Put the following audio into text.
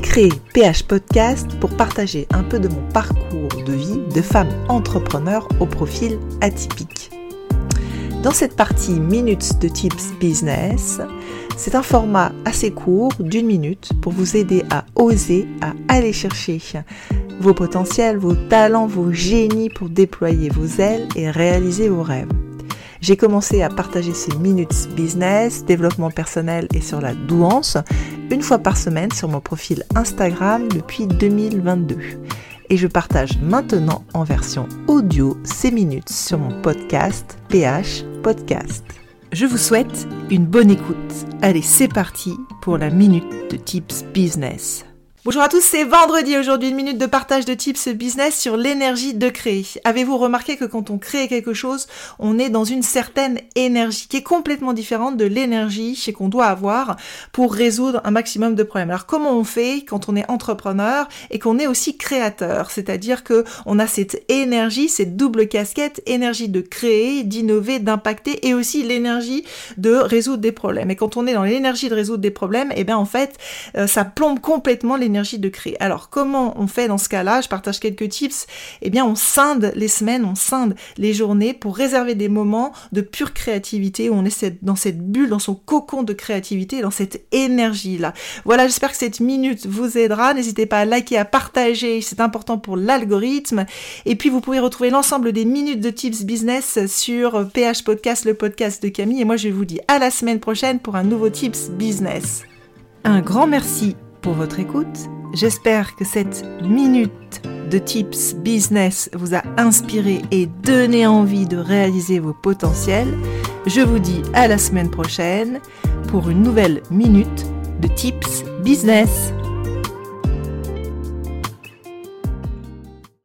créé PH Podcast pour partager un peu de mon parcours de vie de femme entrepreneur au profil atypique. Dans cette partie Minutes de Tips Business, c'est un format assez court d'une minute pour vous aider à oser, à aller chercher vos potentiels, vos talents, vos génies pour déployer vos ailes et réaliser vos rêves. J'ai commencé à partager ces minutes business, développement personnel et sur la douance une fois par semaine sur mon profil Instagram depuis 2022. Et je partage maintenant en version audio ces minutes sur mon podcast PH Podcast. Je vous souhaite une bonne écoute. Allez, c'est parti pour la minute de Tips Business. Bonjour à tous, c'est vendredi aujourd'hui, une minute de partage de tips business sur l'énergie de créer. Avez-vous remarqué que quand on crée quelque chose, on est dans une certaine énergie qui est complètement différente de l'énergie qu'on doit avoir pour résoudre un maximum de problèmes? Alors comment on fait quand on est entrepreneur et qu'on est aussi créateur, c'est-à-dire que on a cette énergie, cette double casquette, énergie de créer, d'innover, d'impacter et aussi l'énergie de résoudre des problèmes. Et quand on est dans l'énergie de résoudre des problèmes, eh bien en fait, euh, ça plombe complètement de créer. Alors comment on fait dans ce cas-là? Je partage quelques tips. Eh bien, on scinde les semaines, on scinde les journées pour réserver des moments de pure créativité où on est dans cette bulle, dans son cocon de créativité, dans cette énergie-là. Voilà, j'espère que cette minute vous aidera. N'hésitez pas à liker, à partager, c'est important pour l'algorithme. Et puis, vous pouvez retrouver l'ensemble des minutes de tips business sur PH Podcast, le podcast de Camille. Et moi, je vous dis à la semaine prochaine pour un nouveau tips business. Un grand merci pour votre écoute. J'espère que cette minute de tips business vous a inspiré et donné envie de réaliser vos potentiels. Je vous dis à la semaine prochaine pour une nouvelle minute de tips business.